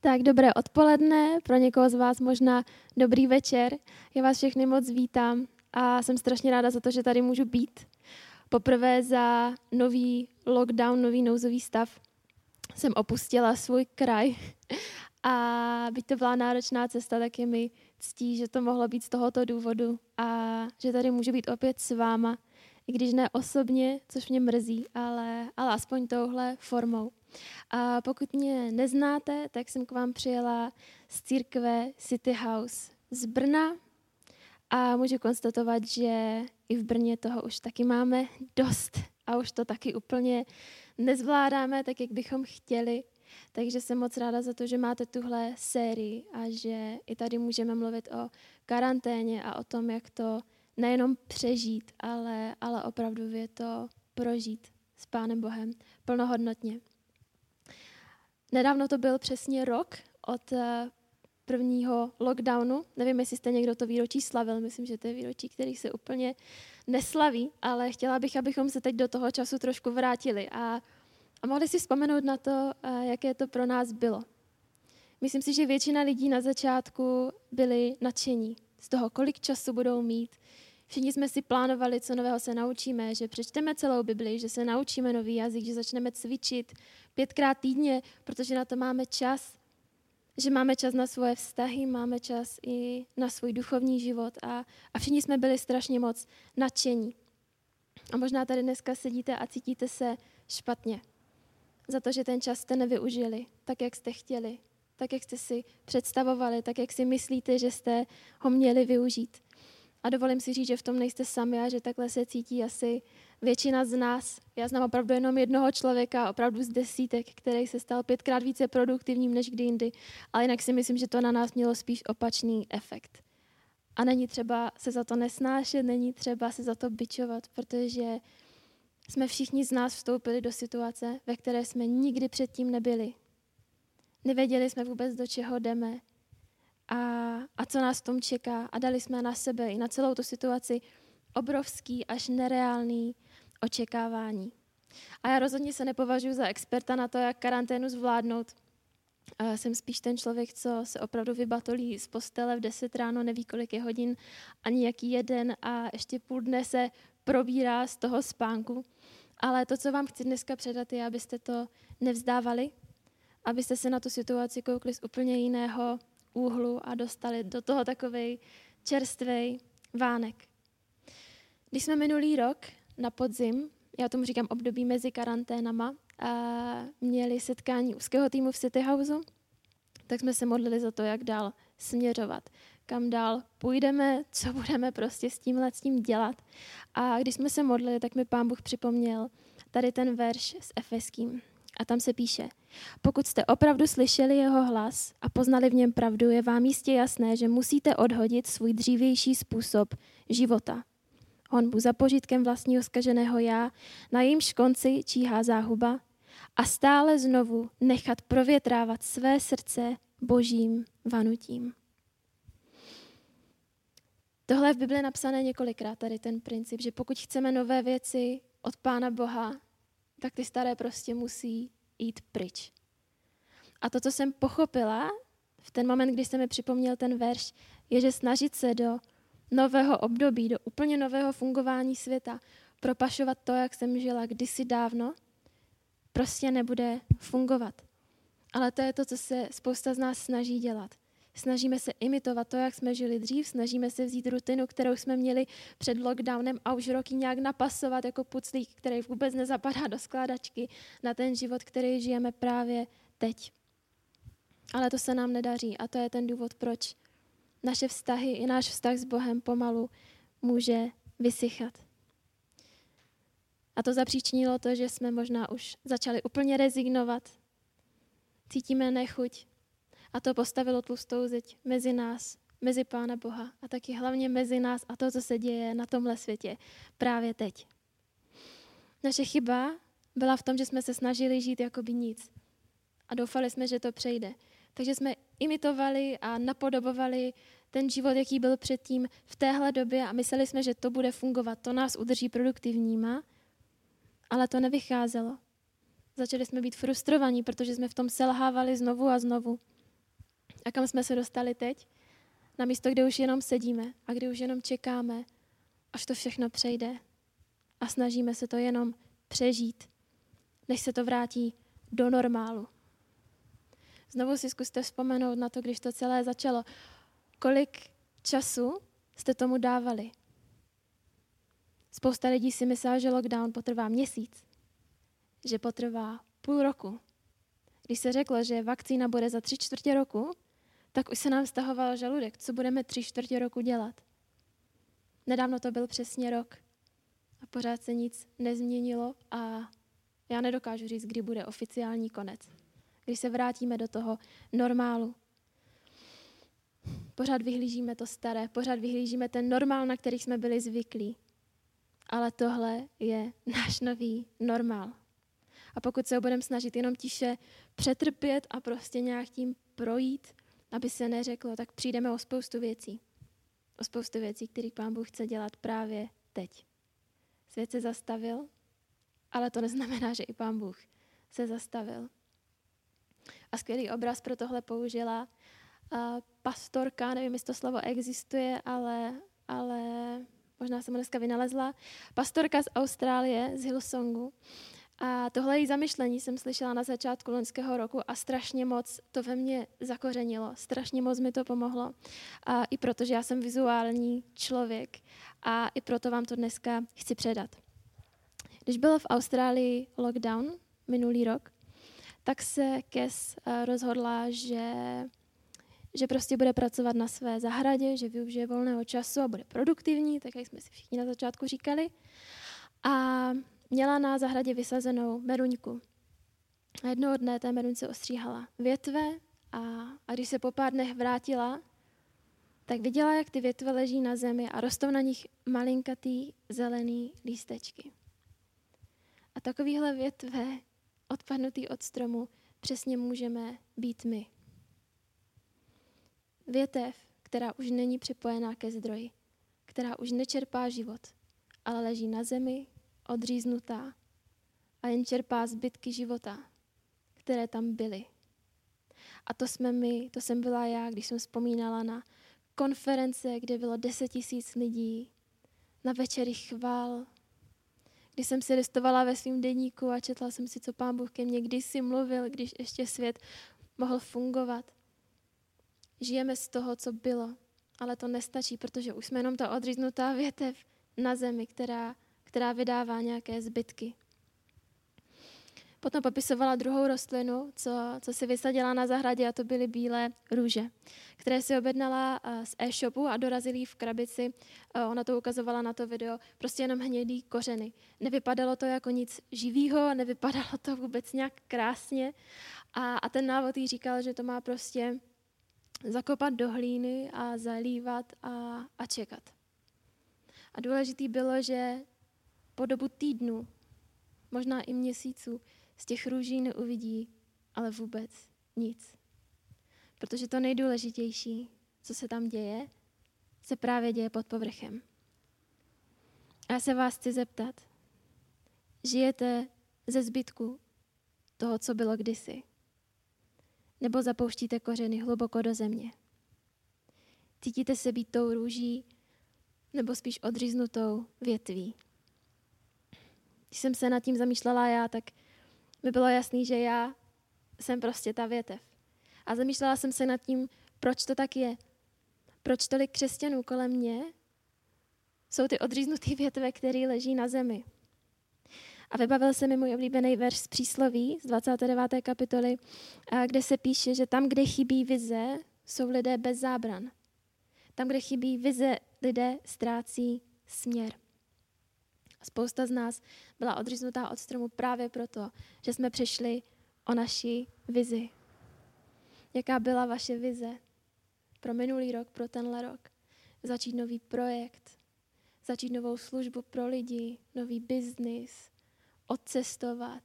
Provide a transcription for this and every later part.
Tak dobré odpoledne, pro někoho z vás možná dobrý večer. Já vás všechny moc vítám a jsem strašně ráda za to, že tady můžu být. Poprvé za nový lockdown, nový nouzový stav jsem opustila svůj kraj a byť to byla náročná cesta, tak je mi ctí, že to mohlo být z tohoto důvodu a že tady můžu být opět s váma, i když ne osobně, což mě mrzí, ale, ale aspoň touhle formou. A pokud mě neznáte, tak jsem k vám přijela z církve City House z Brna a můžu konstatovat, že i v Brně toho už taky máme dost a už to taky úplně nezvládáme tak, jak bychom chtěli. Takže jsem moc ráda za to, že máte tuhle sérii a že i tady můžeme mluvit o karanténě a o tom, jak to nejenom přežít, ale, ale opravdu je to prožít s Pánem Bohem plnohodnotně. Nedávno to byl přesně rok od eh, prvního lockdownu. Nevím, jestli jste někdo to výročí slavil, myslím, že to je výročí, který se úplně neslaví, ale chtěla bych, abychom se teď do toho času trošku vrátili a, a mohli si vzpomenout na to, eh, jaké to pro nás bylo. Myslím si, že většina lidí na začátku byli nadšení z toho, kolik času budou mít, Všichni jsme si plánovali, co nového se naučíme, že přečteme celou Bibli, že se naučíme nový jazyk, že začneme cvičit pětkrát týdně, protože na to máme čas, že máme čas na svoje vztahy, máme čas i na svůj duchovní život a, a všichni jsme byli strašně moc nadšení. A možná tady dneska sedíte a cítíte se špatně za to, že ten čas jste nevyužili tak, jak jste chtěli, tak, jak jste si představovali, tak, jak si myslíte, že jste ho měli využít. A dovolím si říct, že v tom nejste sami a že takhle se cítí asi většina z nás. Já znám opravdu jenom jednoho člověka, opravdu z desítek, který se stal pětkrát více produktivním než kdy jindy, ale jinak si myslím, že to na nás mělo spíš opačný efekt. A není třeba se za to nesnášet, není třeba se za to bičovat, protože jsme všichni z nás vstoupili do situace, ve které jsme nikdy předtím nebyli. Nevěděli jsme vůbec, do čeho jdeme, a, a co nás v tom čeká. A dali jsme na sebe i na celou tu situaci obrovský až nereálný očekávání. A já rozhodně se nepovažuji za experta na to, jak karanténu zvládnout. A jsem spíš ten člověk, co se opravdu vybatolí z postele v 10 ráno, neví, kolik je hodin, ani jaký jeden a ještě půl dne se probírá z toho spánku. Ale to, co vám chci dneska předat, je, abyste to nevzdávali, abyste se na tu situaci koukli z úplně jiného úhlu a dostali do toho takový čerstvý vánek. Když jsme minulý rok na podzim, já tomu říkám období mezi karanténama, a měli setkání úzkého týmu v City Houseu, tak jsme se modlili za to, jak dál směřovat, kam dál půjdeme, co budeme prostě s tímhle s tím dělat. A když jsme se modlili, tak mi pán Bůh připomněl tady ten verš s Efeským. A tam se píše, pokud jste opravdu slyšeli jeho hlas a poznali v něm pravdu, je vám jistě jasné, že musíte odhodit svůj dřívější způsob života. Honbu za požitkem vlastního skaženého já, na jejímž konci číhá záhuba a stále znovu nechat provětrávat své srdce božím vanutím. Tohle je v Bibli napsané několikrát, tady ten princip, že pokud chceme nové věci od Pána Boha, tak ty staré prostě musí jít pryč. A to, co jsem pochopila v ten moment, kdy jsem mi připomněl ten verš, je, že snažit se do nového období, do úplně nového fungování světa, propašovat to, jak jsem žila kdysi dávno, prostě nebude fungovat. Ale to je to, co se spousta z nás snaží dělat. Snažíme se imitovat to, jak jsme žili dřív, snažíme se vzít rutinu, kterou jsme měli před lockdownem a už roky nějak napasovat jako puclík, který vůbec nezapadá do skládačky na ten život, který žijeme právě teď. Ale to se nám nedaří a to je ten důvod, proč naše vztahy i náš vztah s Bohem pomalu může vysychat. A to zapříčinilo to, že jsme možná už začali úplně rezignovat. Cítíme nechuť, a to postavilo tlustou zeď mezi nás, mezi Pána Boha a taky hlavně mezi nás a to, co se děje na tomhle světě právě teď. Naše chyba byla v tom, že jsme se snažili žít jako by nic. A doufali jsme, že to přejde. Takže jsme imitovali a napodobovali ten život, jaký byl předtím v téhle době a mysleli jsme, že to bude fungovat, to nás udrží produktivníma, ale to nevycházelo. Začali jsme být frustrovaní, protože jsme v tom selhávali znovu a znovu. A kam jsme se dostali teď? Na místo, kde už jenom sedíme a kde už jenom čekáme, až to všechno přejde. A snažíme se to jenom přežít, než se to vrátí do normálu. Znovu si zkuste vzpomenout na to, když to celé začalo. Kolik času jste tomu dávali? Spousta lidí si myslela, že lockdown potrvá měsíc, že potrvá půl roku. Když se řeklo, že vakcína bude za tři čtvrtě roku, tak už se nám stahoval žaludek, co budeme tři čtvrtě roku dělat. Nedávno to byl přesně rok a pořád se nic nezměnilo a já nedokážu říct, kdy bude oficiální konec. Když se vrátíme do toho normálu. Pořád vyhlížíme to staré, pořád vyhlížíme ten normál, na který jsme byli zvyklí. Ale tohle je náš nový normál. A pokud se ho budeme snažit jenom tiše přetrpět a prostě nějak tím projít, aby se neřeklo, tak přijdeme o spoustu věcí. O spoustu věcí, které pán Bůh chce dělat právě teď. Svět se zastavil, ale to neznamená, že i pán Bůh se zastavil. A skvělý obraz pro tohle použila uh, pastorka, nevím, jestli to slovo existuje, ale, ale možná jsem ho dneska vynalezla, pastorka z Austrálie, z Hillsongu. A tohle její zamyšlení jsem slyšela na začátku loňského roku a strašně moc to ve mně zakořenilo, strašně moc mi to pomohlo. A i proto, že já jsem vizuální člověk a i proto vám to dneska chci předat. Když byl v Austrálii lockdown minulý rok, tak se Kes eh, rozhodla, že, že prostě bude pracovat na své zahradě, že využije volného času a bude produktivní, tak jak jsme si všichni na začátku říkali. A měla na zahradě vysazenou meruňku. A jednoho dne té meruňce ostříhala větve a, a když se po pár dnech vrátila, tak viděla, jak ty větve leží na zemi a rostou na nich malinkatý zelený lístečky. A takovýhle větve, odpadnutý od stromu, přesně můžeme být my. Větev, která už není připojená ke zdroji, která už nečerpá život, ale leží na zemi, odříznutá a jen čerpá zbytky života, které tam byly. A to jsme my, to jsem byla já, když jsem vzpomínala na konference, kde bylo deset tisíc lidí, na večery chval, kdy jsem si listovala ve svém deníku a četla jsem si, co pán Bůh ke mně kdysi mluvil, když ještě svět mohl fungovat. Žijeme z toho, co bylo, ale to nestačí, protože už jsme jenom ta odříznutá větev na zemi, která která vydává nějaké zbytky. Potom popisovala druhou rostlinu, co, co si vysadila na zahradě, a to byly bílé růže, které si objednala z e-shopu a dorazili v krabici. Ona to ukazovala na to video, prostě jenom hnědý kořeny. Nevypadalo to jako nic živého, nevypadalo to vůbec nějak krásně. A, a ten návod jí říkal, že to má prostě zakopat do hlíny a zalívat a, a čekat. A důležitý bylo, že po dobu týdnu, možná i měsíců, z těch růží neuvidí, ale vůbec nic. Protože to nejdůležitější, co se tam děje, se právě děje pod povrchem. A já se vás chci zeptat, žijete ze zbytku toho, co bylo kdysi? Nebo zapouštíte kořeny hluboko do země? Cítíte se být tou růží, nebo spíš odříznutou větví? Když jsem se nad tím zamýšlela já, tak mi bylo jasný, že já jsem prostě ta větev. A zamýšlela jsem se nad tím, proč to tak je. Proč tolik křesťanů kolem mě jsou ty odříznutý větve, které leží na zemi. A vybavil se mi můj oblíbený verš z přísloví z 29. kapitoly, kde se píše, že tam, kde chybí vize, jsou lidé bez zábran. Tam, kde chybí vize, lidé ztrácí směr. Spousta z nás byla odříznutá od stromu právě proto, že jsme přišli o naši vizi. Jaká byla vaše vize pro minulý rok, pro tenhle rok? Začít nový projekt, začít novou službu pro lidi, nový biznis, odcestovat.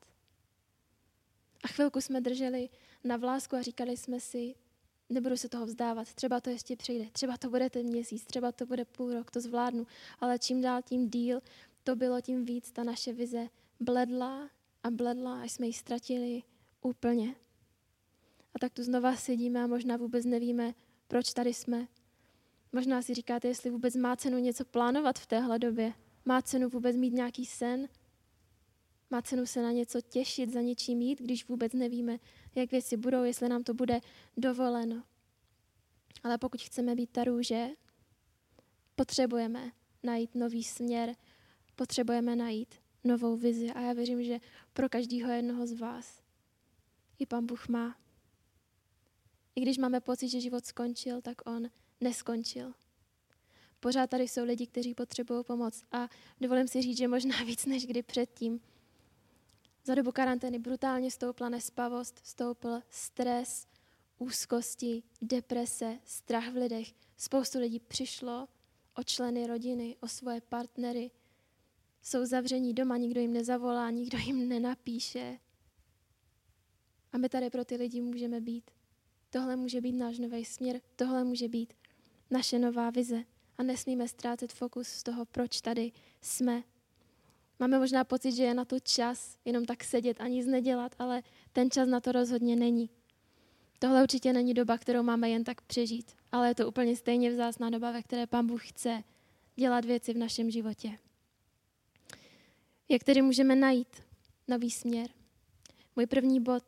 A chvilku jsme drželi na vlásku a říkali jsme si, nebudu se toho vzdávat, třeba to ještě přijde, třeba to bude ten měsíc, třeba to bude půl rok, to zvládnu, ale čím dál tím díl to bylo tím víc, ta naše vize bledla a bledla, až jsme ji ztratili úplně. A tak tu znova sedíme a možná vůbec nevíme, proč tady jsme. Možná si říkáte, jestli vůbec má cenu něco plánovat v téhle době. Má cenu vůbec mít nějaký sen. Má cenu se na něco těšit, za něčím jít, když vůbec nevíme, jak věci budou, jestli nám to bude dovoleno. Ale pokud chceme být ta růže, potřebujeme najít nový směr, potřebujeme najít novou vizi. A já věřím, že pro každého jednoho z vás i pan Bůh má. I když máme pocit, že život skončil, tak on neskončil. Pořád tady jsou lidi, kteří potřebují pomoc a dovolím si říct, že možná víc než kdy předtím. Za dobu karantény brutálně stoupla nespavost, stoupl stres, úzkosti, deprese, strach v lidech. Spoustu lidí přišlo o členy rodiny, o svoje partnery. Jsou zavření doma, nikdo jim nezavolá, nikdo jim nenapíše. A my tady pro ty lidi můžeme být. Tohle může být náš nový směr, tohle může být naše nová vize. A nesmíme ztrácet fokus z toho, proč tady jsme. Máme možná pocit, že je na to čas jenom tak sedět a nic nedělat, ale ten čas na to rozhodně není. Tohle určitě není doba, kterou máme jen tak přežít, ale je to úplně stejně vzácná doba, ve které Pán Bůh chce dělat věci v našem životě. Jak tedy můžeme najít nový směr? Můj první bod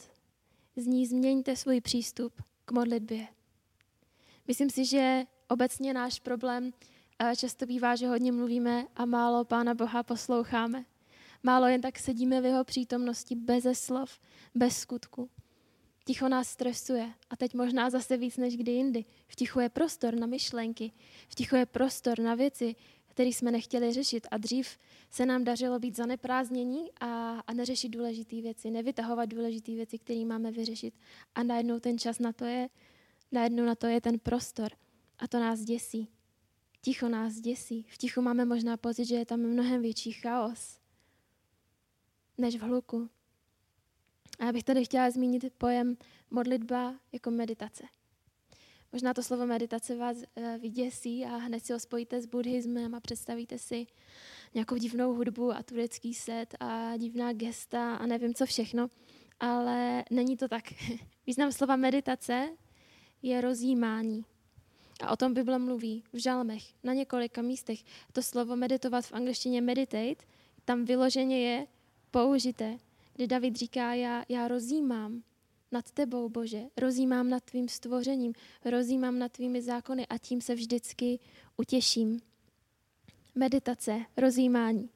zní změňte svůj přístup k modlitbě. Myslím si, že obecně náš problém eh, často bývá, že hodně mluvíme a málo Pána Boha posloucháme. Málo jen tak sedíme v jeho přítomnosti bez slov, bez skutku. Ticho nás stresuje a teď možná zase víc než kdy jindy. V tichu je prostor na myšlenky, v tichu je prostor na věci, které jsme nechtěli řešit a dřív se nám dařilo být zaneprázdnění a, a neřešit důležité věci, nevytahovat důležité věci, které máme vyřešit. A najednou ten čas na to je, najednou na to je ten prostor a to nás děsí. Ticho nás děsí. V tichu máme možná pocit, že je tam mnohem větší chaos než v hluku. A já bych tady chtěla zmínit pojem modlitba jako meditace. Možná to slovo meditace vás eh, vyděsí a hned si ho spojíte s buddhismem a představíte si nějakou divnou hudbu a turecký set a divná gesta a nevím co všechno, ale není to tak. Význam slova meditace je rozjímání. A o tom Bible mluví v žalmech na několika místech. To slovo meditovat v angličtině meditate, tam vyloženě je použité, kdy David říká, já, já rozjímám nad tebou, Bože, rozjímám nad tvým stvořením, rozjímám nad tvými zákony a tím se vždycky utěším. Meditace, rozjímání.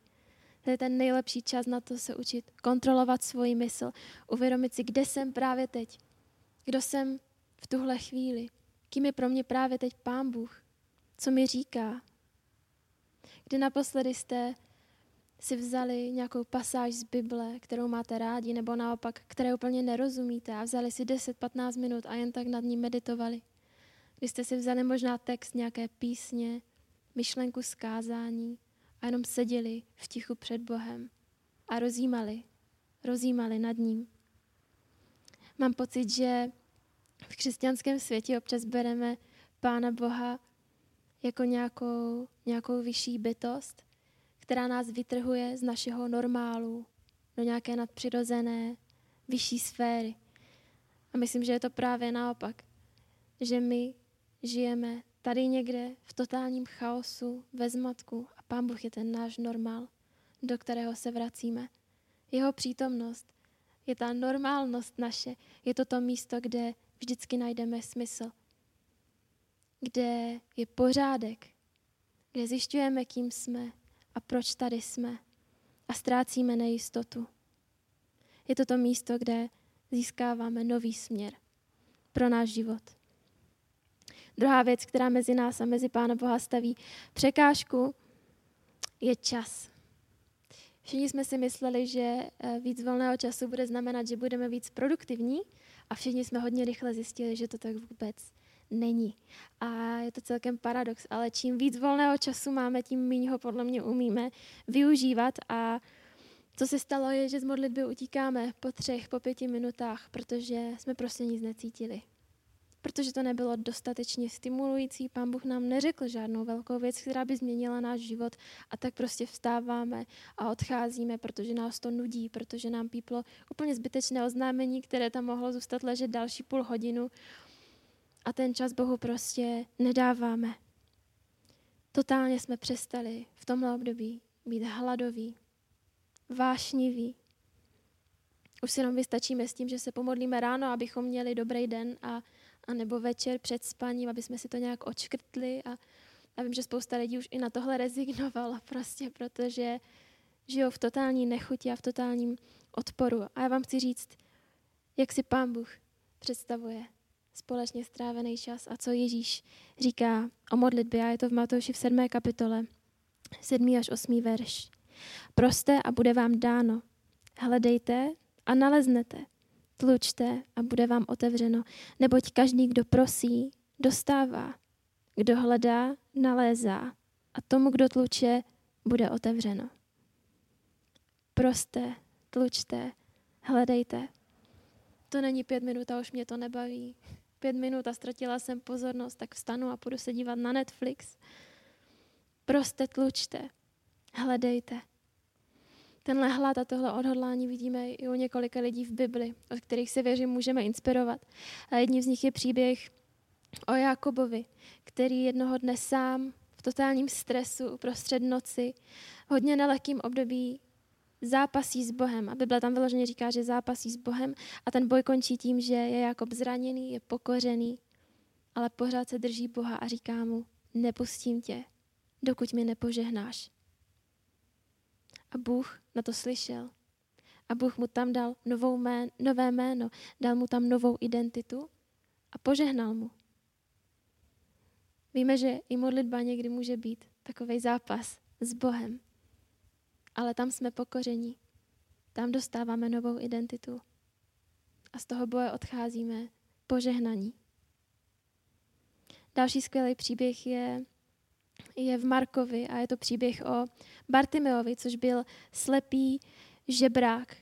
To je ten nejlepší čas na to se učit, kontrolovat svoji mysl, uvědomit si, kde jsem právě teď, kdo jsem v tuhle chvíli, kým je pro mě právě teď Pán Bůh, co mi říká. Kdy naposledy jste si vzali nějakou pasáž z Bible, kterou máte rádi, nebo naopak, které úplně nerozumíte a vzali si 10-15 minut a jen tak nad ní meditovali. Kdy jste si vzali možná text nějaké písně, myšlenku skázání a jenom seděli v tichu před Bohem a rozjímali, rozjímali nad ním. Mám pocit, že v křesťanském světě občas bereme Pána Boha jako nějakou, nějakou vyšší bytost, která nás vytrhuje z našeho normálu do nějaké nadpřirozené, vyšší sféry. A myslím, že je to právě naopak. Že my žijeme tady někde v totálním chaosu, ve zmatku a Pán Bůh je ten náš normál, do kterého se vracíme. Jeho přítomnost je ta normálnost naše, je to to místo, kde vždycky najdeme smysl, kde je pořádek, kde zjišťujeme, kým jsme, a proč tady jsme a ztrácíme nejistotu. Je to to místo, kde získáváme nový směr pro náš život. Druhá věc, která mezi nás a mezi Pána Boha staví překážku, je čas. Všichni jsme si mysleli, že eh, víc volného času bude znamenat, že budeme víc produktivní a všichni jsme hodně rychle zjistili, že to tak vůbec není. A je to celkem paradox, ale čím víc volného času máme, tím méně ho podle mě umíme využívat a co se stalo je, že z modlitby utíkáme po třech, po pěti minutách, protože jsme prostě nic necítili. protože to nebylo dostatečně stimulující. Pán Bůh nám neřekl žádnou velkou věc, která by změnila náš život a tak prostě vstáváme a odcházíme, protože nás to nudí, protože nám píplo úplně zbytečné oznámení, které tam mohlo zůstat ležet další půl hodinu a ten čas Bohu prostě nedáváme. Totálně jsme přestali v tomhle období být hladoví, vášniví. Už si jenom vystačíme s tím, že se pomodlíme ráno, abychom měli dobrý den a, a nebo večer před spaním, aby jsme si to nějak očkrtli a, a vím, že spousta lidí už i na tohle rezignovalo prostě, protože žijou v totální nechuti a v totálním odporu. A já vám chci říct, jak si Pán Bůh představuje společně strávený čas a co Ježíš říká o modlitbě. A je to v Matouši v 7. kapitole, 7. až 8. verš. Proste a bude vám dáno. Hledejte a naleznete. Tlučte a bude vám otevřeno. Neboť každý, kdo prosí, dostává. Kdo hledá, nalézá. A tomu, kdo tluče, bude otevřeno. Proste, tlučte, hledejte. To není pět minut a už mě to nebaví pět minut a ztratila jsem pozornost, tak vstanu a půjdu se dívat na Netflix. Proste tlučte, hledejte. Tenhle hlad a tohle odhodlání vidíme i u několika lidí v Bibli, od kterých se věřím můžeme inspirovat. A jedním z nich je příběh o Jakobovi, který jednoho dne sám v totálním stresu uprostřed noci, hodně nelehkým období zápasí s Bohem. A Bible tam vyloženě říká, že zápasí s Bohem a ten boj končí tím, že je Jakob zraněný, je pokořený, ale pořád se drží Boha a říká mu, nepustím tě, dokud mi nepožehnáš. A Bůh na to slyšel. A Bůh mu tam dal novou mén, nové jméno, dal mu tam novou identitu a požehnal mu. Víme, že i modlitba někdy může být takový zápas s Bohem ale tam jsme pokoření. Tam dostáváme novou identitu. A z toho boje odcházíme požehnaní. Další skvělý příběh je, je v Markovi a je to příběh o Bartimeovi, což byl slepý žebrák.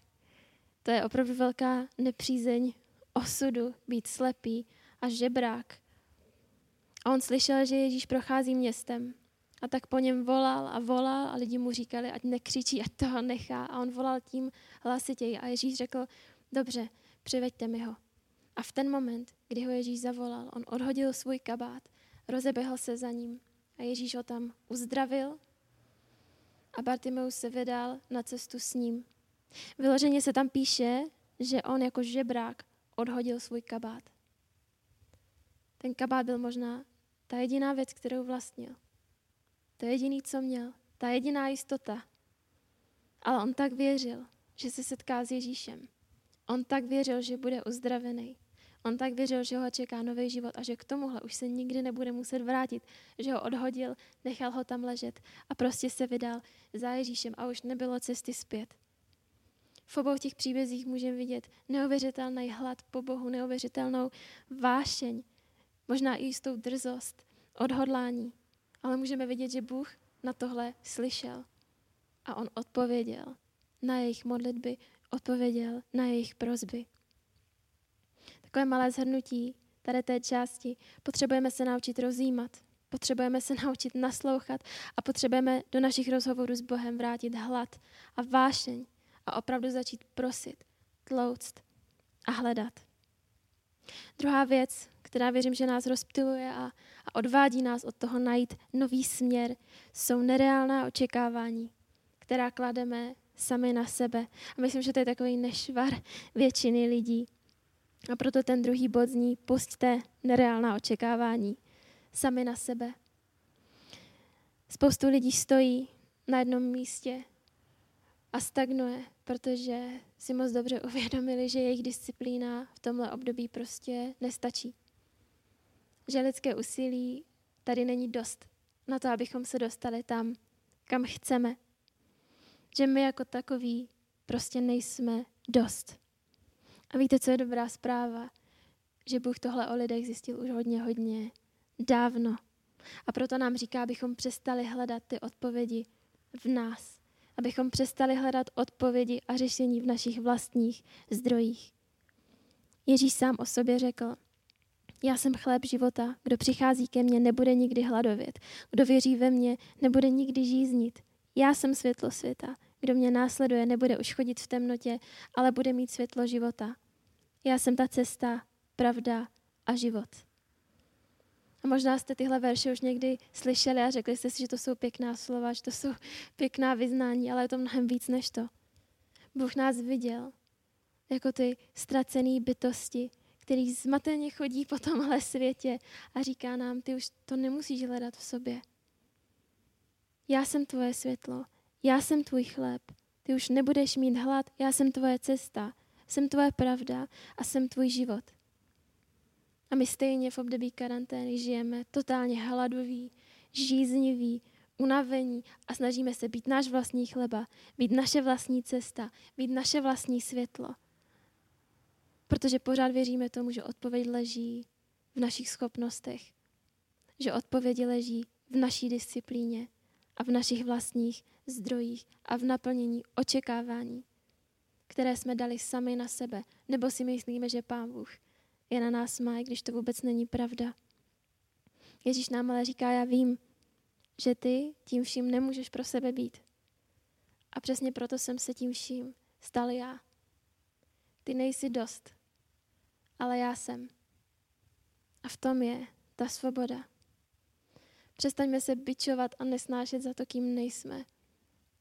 To je opravdu velká nepřízeň osudu být slepý a žebrák. A on slyšel, že Ježíš prochází městem a tak po něm volal a volal a lidi mu říkali, ať nekřičí, ať toho nechá. A on volal tím hlasitěji. A Ježíš řekl, dobře, přiveďte mi ho. A v ten moment, kdy ho Ježíš zavolal, on odhodil svůj kabát, rozeběhl se za ním a Ježíš ho tam uzdravil a Bartimeus se vydal na cestu s ním. Vyloženě se tam píše, že on jako žebrák odhodil svůj kabát. Ten kabát byl možná ta jediná věc, kterou vlastnil. To je jediný, co měl. Ta jediná jistota. Ale on tak věřil, že se setká s Ježíšem. On tak věřil, že bude uzdravený. On tak věřil, že ho čeká nový život a že k tomuhle už se nikdy nebude muset vrátit, že ho odhodil, nechal ho tam ležet a prostě se vydal za Ježíšem a už nebylo cesty zpět. V obou těch příbězích můžeme vidět neuvěřitelný hlad po Bohu, neuvěřitelnou vášeň, možná i jistou drzost, odhodlání, ale můžeme vidět, že Bůh na tohle slyšel a on odpověděl na jejich modlitby, odpověděl na jejich prozby. Takové malé zhrnutí tady té části. Potřebujeme se naučit rozjímat, potřebujeme se naučit naslouchat a potřebujeme do našich rozhovorů s Bohem vrátit hlad a vášeň a opravdu začít prosit, tlouct a hledat. Druhá věc, která věřím, že nás rozptiluje a, a odvádí nás od toho najít nový směr, jsou nereálná očekávání, která klademe sami na sebe. A myslím, že to je takový nešvar většiny lidí. A proto ten druhý bod zní, pusťte nereálná očekávání sami na sebe. Spoustu lidí stojí na jednom místě a stagnuje, protože si moc dobře uvědomili, že jejich disciplína v tomhle období prostě nestačí že lidské úsilí tady není dost na to, abychom se dostali tam, kam chceme. Že my jako takový prostě nejsme dost. A víte, co je dobrá zpráva? Že Bůh tohle o lidech zjistil už hodně, hodně dávno. A proto nám říká, abychom přestali hledat ty odpovědi v nás. Abychom přestali hledat odpovědi a řešení v našich vlastních zdrojích. Ježíš sám o sobě řekl, Já jsem chléb života. Kdo přichází ke mně, nebude nikdy hladovět. Kdo věří ve mě, nebude nikdy žíznit. Já jsem světlo světa. Kdo mě následuje, nebude už chodit v temnotě, ale bude mít světlo života. Já jsem ta cesta, pravda a život. A možná jste tyhle verše už někdy slyšeli a řekli jste si, že to jsou pěkná slova, že to jsou pěkná vyznání, ale je to mnohem víc než to. Bůh nás viděl jako ty ztracené bytosti, který zmateně chodí po tomhle světě a říká nám, ty už to nemusíš hledat v sobě. Já jsem tvoje světlo, já jsem tvůj chléb, ty už nebudeš mít hlad, já jsem tvoje cesta, jsem tvoje pravda a jsem tvůj život. A my stejně v období karantény žijeme totálně hladoví, žíznivý, unavení a snažíme se být náš vlastní chleba, být naše vlastní cesta, být naše vlastní světlo. Protože pořád věříme tomu, že odpověď leží v našich schopnostech, že odpovědi leží v naší disciplíně a v našich vlastních zdrojích a v naplnění očekávání, které jsme dali sami na sebe, nebo si myslíme, že Pán Bůh je na nás má, když to vůbec není pravda. Ježíš nám ale říká, já vím, že ty tím vším nemůžeš pro sebe být. A přesně proto jsem se tím vším stal já. Ty nejsi dost, ale já jsem. A v tom je ta svoboda. Přestaňme se bičovat a nesnášet za to, kým nejsme.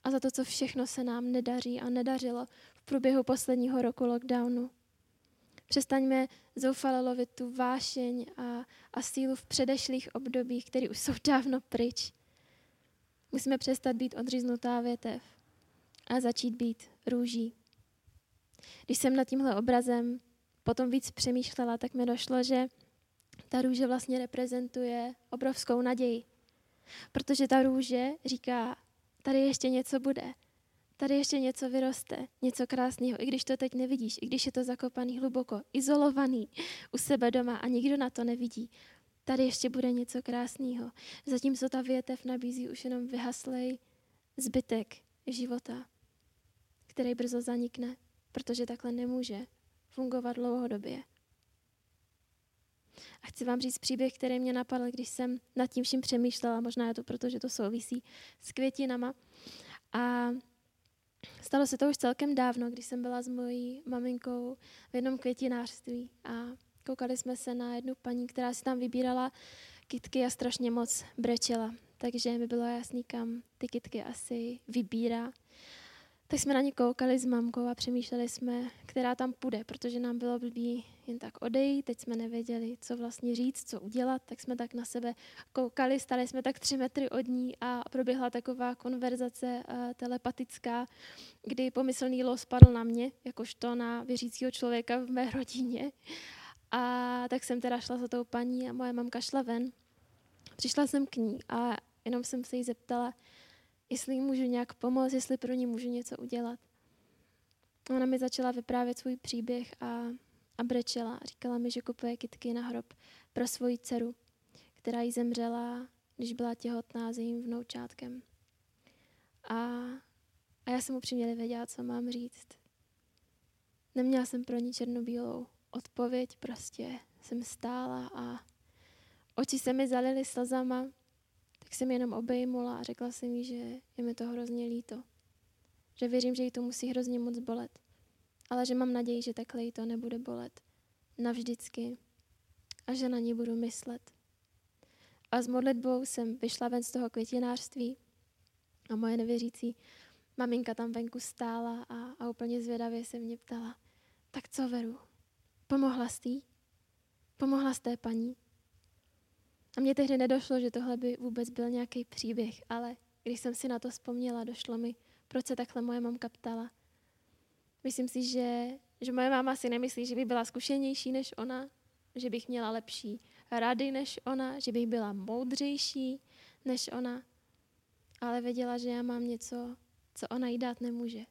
A za to, co všechno se nám nedaří a nedařilo v průběhu posledního roku lockdownu. Přestaňme zoufale lovit tu vášeň a, a sílu v předešlých obdobích, které už jsou dávno pryč. Musíme přestat být odříznutá větev a začít být růží. Když jsem nad tímhle obrazem potom víc přemýšlela, tak mi došlo, že ta růže vlastně reprezentuje obrovskou naději. Protože ta růže říká, tady ještě něco bude, tady ještě něco vyroste, něco krásného, i když to teď nevidíš, i když je to zakopaný hluboko, izolovaný u sebe doma a nikdo na to nevidí. Tady ještě bude něco krásného. Zatímco ta větev nabízí už jenom vyhaslej zbytek života, který brzo zanikne, protože takhle nemůže fungovat dlouhodobě. A chci vám říct příběh, který mě napadl, když jsem nad tím vším přemýšlela. Možná je to proto, že to souvisí s květinama. A stalo se to už celkem dávno, když jsem byla s mojí maminkou v jednom květinářství a koukali jsme se na jednu paní, která si tam vybírala kitky a strašně moc brečela. Takže mi bylo jasný, kam ty kitky asi vybírá. Tak jsme na ně koukali s mamkou a přemýšleli jsme, která tam půjde, protože nám bylo blbý jen tak odejít, teď jsme nevěděli, co vlastně říct, co udělat, tak jsme tak na sebe koukali, stali jsme tak tři metry od ní a proběhla taková konverzace uh, telepatická, kdy pomyslný los spadl na mě, jakožto na věřícího člověka v mé rodině. A tak jsem teda šla za tou paní a moje mamka šla ven. Přišla jsem k ní a jenom jsem se jí zeptala, jestli jí můžu nějak pomoct, jestli pro ní můžu něco udělat. Ona mi začala vyprávět svůj příběh a, a brečela. Říkala mi, že kupuje kitky na hrob pro svoji dceru, která jí zemřela, když byla těhotná s jejím vnoučátkem. A, a já jsem upřímně nevěděla, co mám říct. Neměla jsem pro ní černobílou odpověď, prostě jsem stála a oči se mi zalily slzama, tak jsem jenom obejmula a řekla jsem jí, že je mi to hrozně líto. Že věřím, že jí to musí hrozně moc bolet. Ale že mám naději, že takhle jí to nebude bolet. Navždycky. A že na ní budu myslet. A s modlitbou jsem vyšla ven z toho květinářství a moje nevěřící maminka tam venku stála a, a úplně zvědavě se mě ptala, tak co Veru, pomohla jsi Pomohla jste paní? A mně tehdy nedošlo, že tohle by vůbec byl nějaký příběh, ale když jsem si na to vzpomněla, došlo mi, proč se takhle moje mamka ptala. Myslím si, že, že moje máma si nemyslí, že by byla zkušenější než ona, že bych měla lepší rady než ona, že bych byla moudřejší než ona, ale věděla, že já mám něco, co ona jí dát nemůže.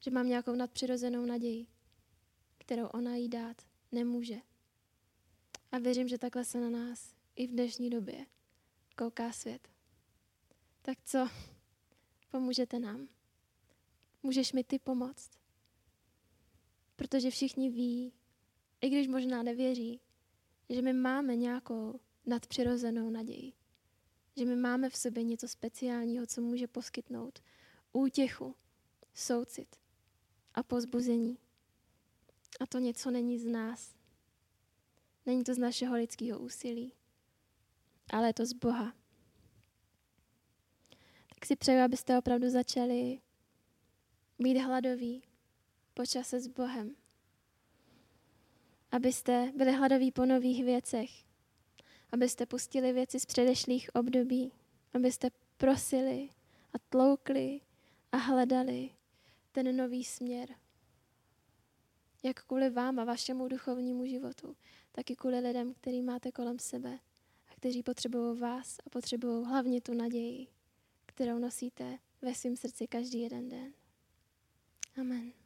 Že mám nějakou nadpřirozenou naději, kterou ona jí dát nemůže. A věřím, že takhle se na nás i v dnešní době kouká svět. Tak co? Pomůžete nám? Můžeš mi ty pomoct? Protože všichni ví, i když možná nevěří, že my máme nějakou nadpřirozenou naději. Že my máme v sobě něco speciálního, co může poskytnout útěchu, soucit a pozbuzení. A to něco není z nás. Není to z našeho lidského úsilí, ale je to z Boha. Tak si přeju, abyste opravdu začali být hladoví po čase s Bohem. Abyste byli hladoví po nových věcech. Abyste pustili věci z předešlých období. Abyste prosili a tloukli a hledali ten nový směr. Jak kvůli vám a vašemu duchovnímu životu, tak i kvůli lidem, který máte kolem sebe a kteří potřebují vás a potřebují hlavně tu naději, kterou nosíte ve svém srdci každý jeden den. Amen.